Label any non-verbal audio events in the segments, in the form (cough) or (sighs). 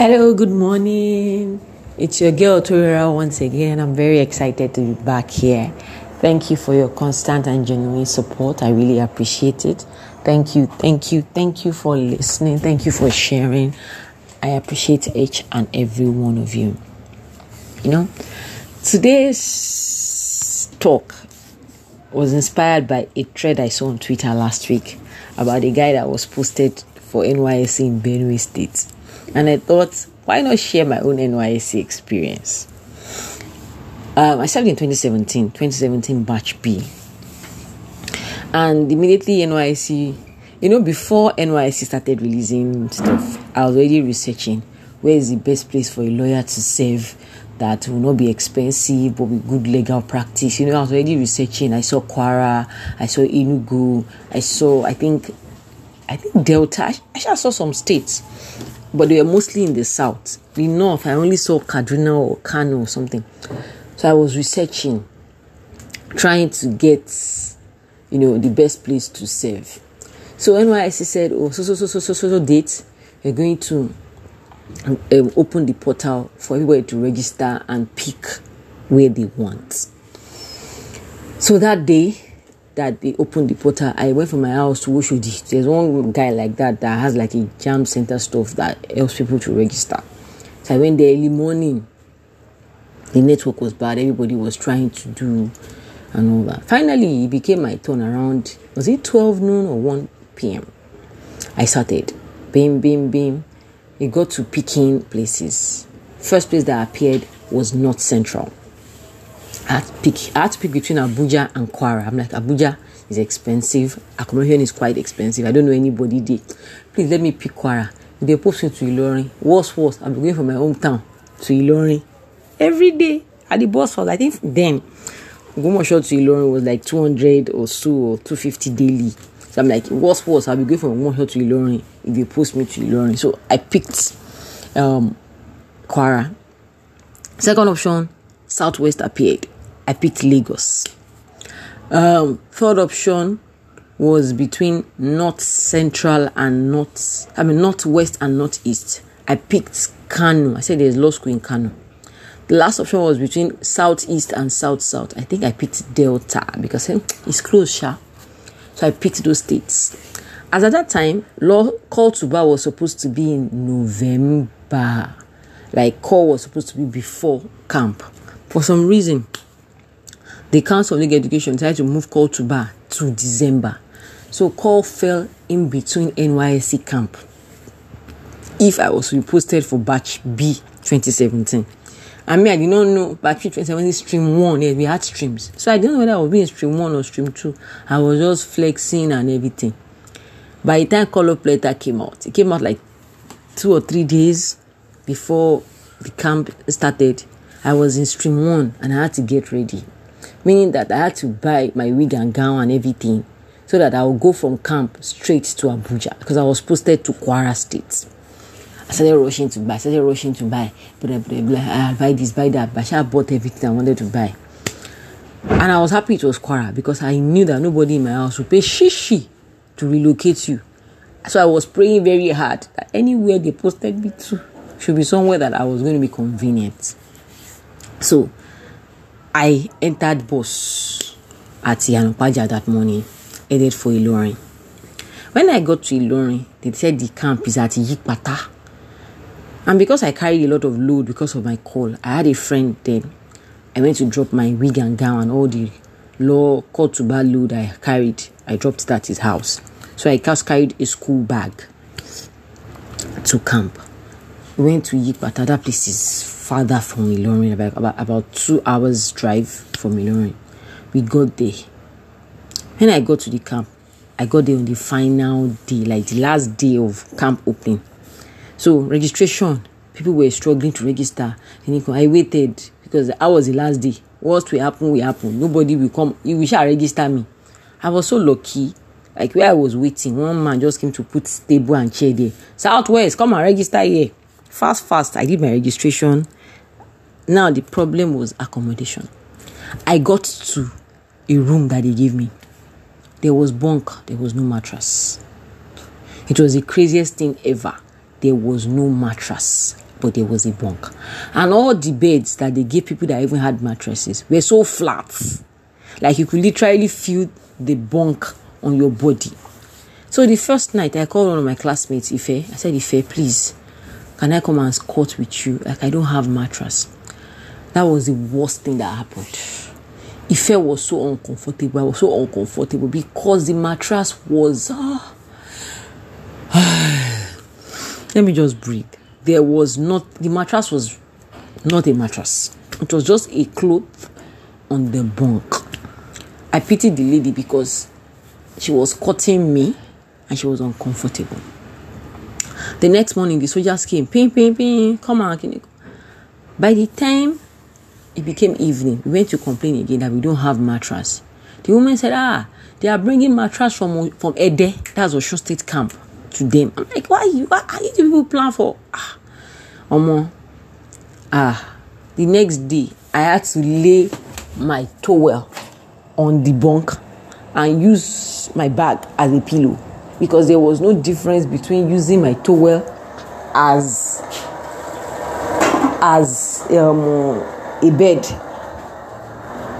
Hello, good morning. It's your girl Torera once again. I'm very excited to be back here. Thank you for your constant and genuine support. I really appreciate it. Thank you, thank you, thank you for listening. Thank you for sharing. I appreciate each and every one of you. You know, today's talk was inspired by a thread I saw on Twitter last week about a guy that was posted for NYSC in Benue State. And I thought, why not share my own NYSC experience? Um, I started in 2017, 2017 batch B. And immediately NYSC, you know, before NYSC started releasing stuff, I was already researching where is the best place for a lawyer to serve that will not be expensive but with good legal practice. You know, I was already researching. I saw Kwara, I saw Enugu, I saw, I think, I think Delta. I, I saw some states, but they were mostly in the south. The north, I only saw Kaduna or Kano or something. So I was researching, trying to get, you know, the best place to serve. So NYSC said, oh, so, so, so, so, so, so, so date, you're going to um, open the portal for everybody to register and pick where they want. So that day that they opened the portal, I went from my house to Oshodi. There's one guy like that that has like a jam center stuff that helps people to register. So I went there early morning. The network was bad. Everybody was trying to do and all that. Finally, it became my turn around. Was it 12 noon or 1 p.m.? I started. Bim, bim, bim we got to picking places. First place that appeared was North Central. I had to pick, I had to pick between Abuja and Kwara. I'm like, Abuja is expensive. Accommodation is quite expensive. I don't know anybody there. Please let me pick Kwara. They post me to Ilorin. What's worse, I'm going from my hometown to Ilorin every day at the bus house. I think then Ogbomosho to Ilorin was like 200 or so or 250 daily. So I'm like, what's worse, I'll be going from Ogbomosho to Ilorin if they post me to Ilorin. So I picked um, Kwara. Second option, Southwest appeared. I picked Lagos. Um, third option was between North Central and North, I mean Northwest and Northeast. I picked Kano. I said there's law school in Kano. The last option was between Southeast and South South. I think I picked Delta because eh, it's close, sha. So I picked those states. As at that time, law call to bar was supposed to be in November. Like call was supposed to be before camp. For some reason, the Council of Legal Education decided to move call to bar to December. So call fell in between NYSC camp. If I was reposted for batch B 2017. I mean, I did not know batch B 2017 stream one. We had streams. So I didn't know whether I was in stream one or stream two. I was just flexing and everything. By the time Call Up Letter came out, it came out like two or three days before the camp started. I was in stream one and I had to get ready, meaning that I had to buy my wig and gown and everything so that I would go from camp straight to Abuja because I was posted to Kwara State. I started rushing to buy, I started rushing to buy, blah, blah, blah. I buy this, buy that. But I bought everything I wanted to buy. And I was happy it was Kwara because I knew that nobody in my house would pay shishi to relocate you. So I was praying very hard that anywhere they posted me to should be somewhere that I was going to be convenient. So I entered bus at Yanopaja that morning, headed for Ilorin. When I got to Ilorin, they said the camp is at Yikpata. And because I carried a lot of load because of my call, I had a friend then. I went to drop my wig and gown and all the to bar load I carried. I dropped it at his house. So I just carried a school bag to camp. Went to Yikpata. That place is farther from Ilorin, about, about, about two hours drive from Ilorin. We got there. When I got to the camp, I got there on the final day, like the last day of camp opening. So registration, people were struggling to register. And I waited because I was the last day. What will happen will happen. Nobody will come. You will shall register me. I was so lucky. Like where I was waiting, one man just came to put table and chair there. Southwest, come and register here. Fast, fast. I did my registration. Now the problem was accommodation. I got to a room that they gave me. There was bunk, there was no mattress. It was the craziest thing ever. There was no mattress but there was a bunk. And all the beds that they gave people that even had mattresses were so flat. Like you could literally feel the bunk on your body. So the first night I called one of my classmates, Ife. I said, Ife, please, can I come and squat with you? Like I don't have mattress. That was the worst thing that happened. Ife was so uncomfortable. I was so uncomfortable because the mattress was. (sighs) Let me just breathe. There was not the mattress was not a mattress. It was just a cloth on the bunk. I pitied the lady because she was cutting me and she was uncomfortable. The next morning, the soldiers came, ping, ping, ping, come on. By the time it became evening, we went to complain again that we don't have mattress. The woman said, ah, they are bringing mattress from from Ede, that's Osun State camp, to them. I'm like, why you, what are you people plan for? Ah, Omo, ah, the next day, I had to lay my towel on the bunk and use my bag as a pillow because there was no difference between using my towel as as um, a bed.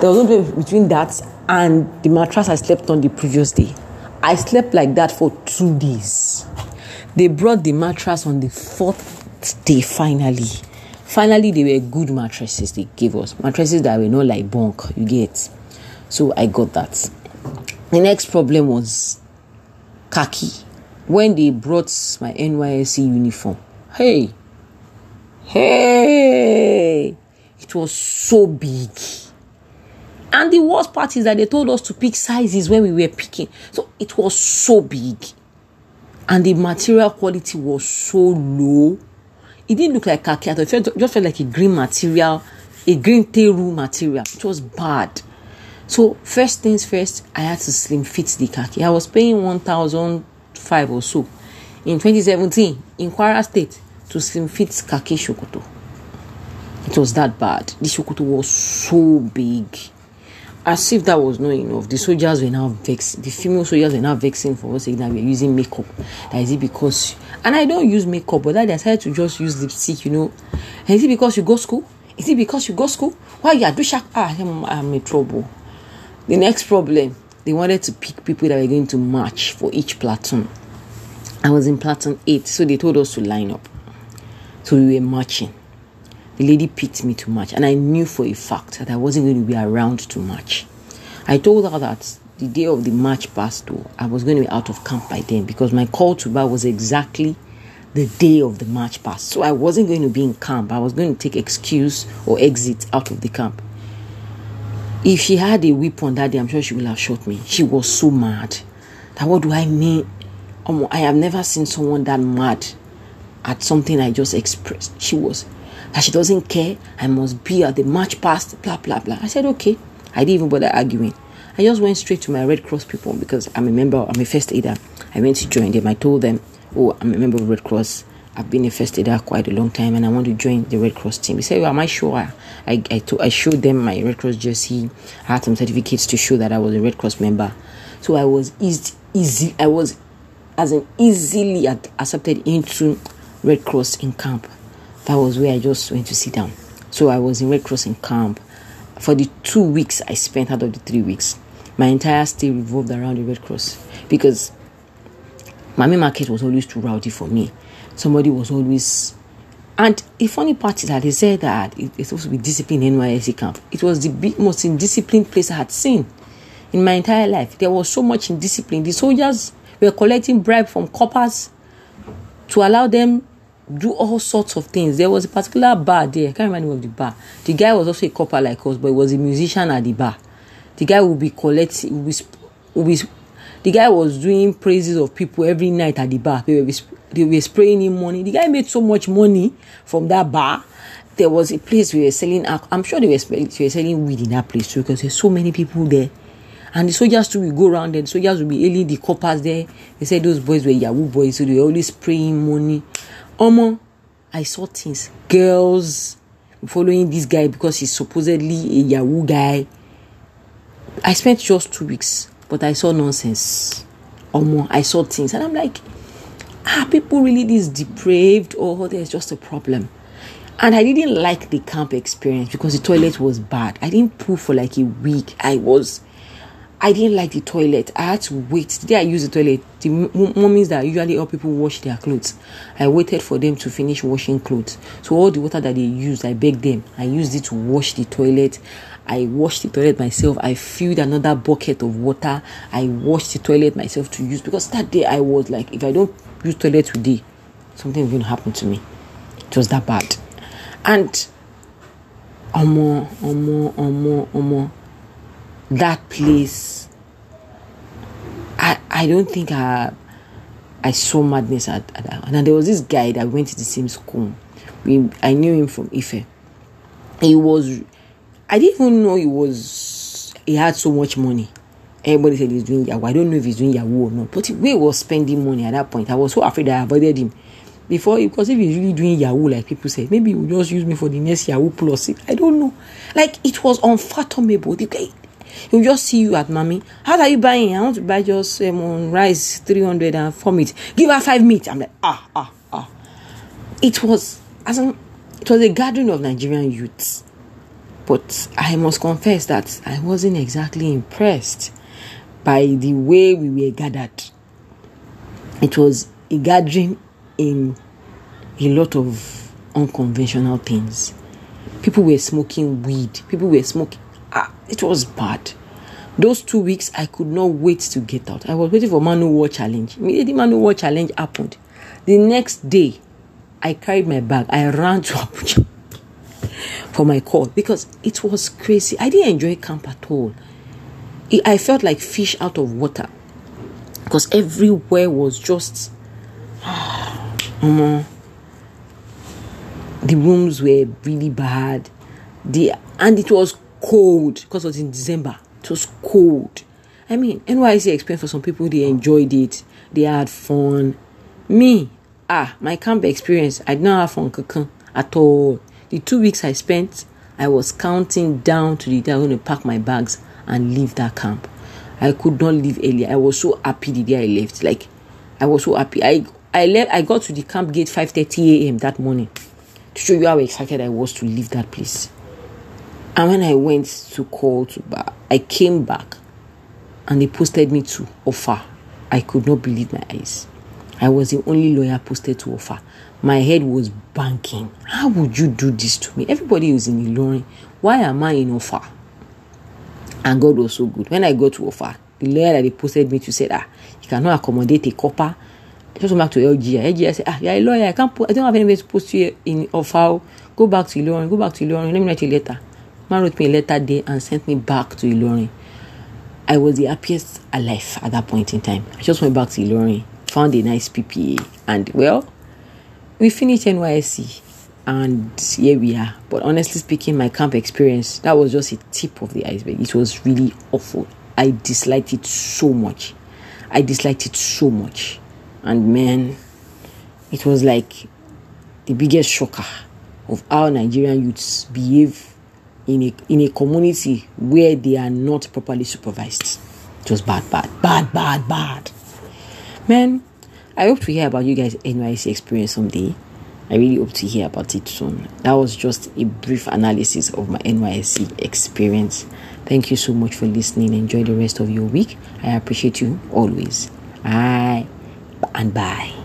There was no difference between that and the mattress I slept on the previous day. I slept like that for two days. They brought the mattress on the fourth day finally. Finally, they were good mattresses they gave us. Mattresses that were not like bunk, you get. So I got that. The next problem was khaki. When they brought my NYSC uniform, hey, hey, it was so big. And the worst part is that they told us to pick sizes when we were picking. So it was so big. And the material quality was so low. It didn't look like khaki. It just felt like a green material, a green teru material. It was bad. So first things first, I had to slim fit the khaki. I was paying one thousand five or so in 2017 in Kwara State to slim fit khaki shokoto. It was that bad. The shokoto was so big. As if that was not enough, the soldiers were now vexed. The female soldiers were now vexing for us saying that we are using makeup. That is it because, and I don't use makeup, but I decided to just use lipstick. You know, is it because you go school? Is it because you go school? Why you are do sharp? Ah, I'm, I'm in trouble. The next problem, they wanted to pick people that were going to march for each platoon. I was in platoon 8, so they told us to line up. So we were marching. The lady picked me too much, and I knew for a fact that I wasn't going to be around too much. I told her that the day of the march past, though, I was going to be out of camp by then because my call to bar was exactly the day of the march past. So I wasn't going to be in camp. I was going to take excuse or exit out of the camp. If she had a weapon that day, I'm sure she would have shot me. She was so mad. That what do I mean? I have never seen someone that mad at something I just expressed. She was that she doesn't care. I must be at the march past, blah blah blah. I said okay. I didn't even bother arguing. I just went straight to my Red Cross people because I'm a member. I'm a first aider. I went to join them. I told them, "Oh, I'm a member of Red Cross. I've been a first aider quite a long time and I want to join the Red Cross team. He said, well, Am I sure? I, I, to, I showed them my Red Cross jersey. I had some certificates to show that I was a Red Cross member. So I was easy, easy I was as an easily accepted into Red Cross in camp. That was where I just went to sit down. So I was in Red Cross in camp. For the two weeks I spent out of the three weeks, my entire stay revolved around the Red Cross because my Mami Market was always too rowdy for me somebody was always and the funny part is that they said that it, it's supposed to be disciplined in NYSC camp. It was the most indisciplined place I had seen in my entire life. There was so much indiscipline. The soldiers were collecting bribe from corpers to allow them do all sorts of things. There was a particular bar there. I can't remember the name of the bar. The guy was also a corper like us, but he was a musician at the bar. The guy would be collecting, would be, would be the guy was doing praises of people every night at the bar. They were, they were spraying him money. The guy made so much money from that bar. There was a place we were selling. I'm sure they were, they were selling weed in that place too because there's so many people there. And the soldiers too will go around there. The soldiers will be hailing the corpers there. They said those boys were Yahoo boys, so they were always spraying money. Omo, I saw things. Girls following this guy because he's supposedly a Yahoo guy. I spent just two weeks but I saw nonsense. Or more, I saw things, and I'm like, are people really this depraved, or there's just a problem. And I didn't like the camp experience because the toilet was bad. I didn't poo for like a week. I was I didn't like the toilet. I had to wait. The day I used the toilet, the moments that usually help people wash their clothes, I waited for them to finish washing clothes. So all the water that they used, I begged them. I used it to wash the toilet. I washed the toilet myself. I filled another bucket of water. I washed the toilet myself to use because that day I was like, if I don't use toilet today, something will happen to me. It was that bad. And omo, omo, omo, omo that place i i don't think i i saw madness at, at that. And there was this guy that went to the same school. We i knew him from ife. He was i didn't even know he was he had so much money. Everybody said he's doing yahoo. I don't know if he's doing yahoo or not. But way he was spending money at that point. I was so afraid i avoided him. Before because if he's really doing yahoo like people say maybe he will just use me for the next yahoo plus. I don't know. Like it was unfathomable. The guy He'll just see you at mommy. How are you buying? I want to buy just um, rice, 300 and four meat. Give her five meat. I'm like, ah, ah, ah. It was, as it was a gathering of Nigerian youths. But I must confess that I wasn't exactly impressed by the way we were gathered. It was a gathering in a lot of unconventional things. People were smoking weed. People were smoking ah, it was bad. Those two weeks, I could not wait to get out. I was waiting for Man O' War Challenge. Immediately, Man O' War Challenge happened. The next day, I carried my bag. I ran to (laughs) Abuja for my call because it was crazy. I didn't enjoy camp at all. I felt like fish out of water because everywhere was just. um, (sighs) the rooms were really bad. The and it was cold because it was in December. It was cold. I mean, NYC experience for some people, they enjoyed it, they had fun. Me, ah, my camp experience, I did not have fun at all. The two weeks I spent, I was counting down to the day I'm going to pack my bags and leave that camp. I could not leave earlier. I was so happy the day I left. Like, I was so happy. I I left. I got to the camp gate 5:30 a.m. that morning to show you how excited I was to leave that place. And when I went to call to bar, I came back and they posted me to Offa. I could not believe my eyes. I was the only lawyer posted to Offa. My head was banking. How would you do this to me? Everybody was in Ilorin. Why am I in Offa? And God was so good. When I got to Offa, the lawyer that they posted me to said, ah, you cannot accommodate a corper. I just went back to LGI. LGI said, ah, you're a lawyer. I can't put, I don't have anywhere to post you in Offa. Go back to Ilorin. Go back to Ilorin. Let me write you a letter. Man wrote me a letter there and sent me back to Ilorin. I was the happiest alive at that point in time. I just went back to Ilorin, found a nice PPA, and well, we finished NYSC, and here we are. But honestly speaking, my camp experience that was just a tip of the iceberg. It was really awful. I disliked it so much. I disliked it so much, and man, it was like the biggest shocker of how Nigerian youths behave in a in a community where they are not properly supervised. Was bad, bad, bad, bad, bad. Man, I hope to hear about you guys' NYC experience someday. I really hope to hear about it soon. That was just a brief analysis of my NYC experience. Thank you so much for listening. Enjoy the rest of your week. I appreciate you always. Bye and bye.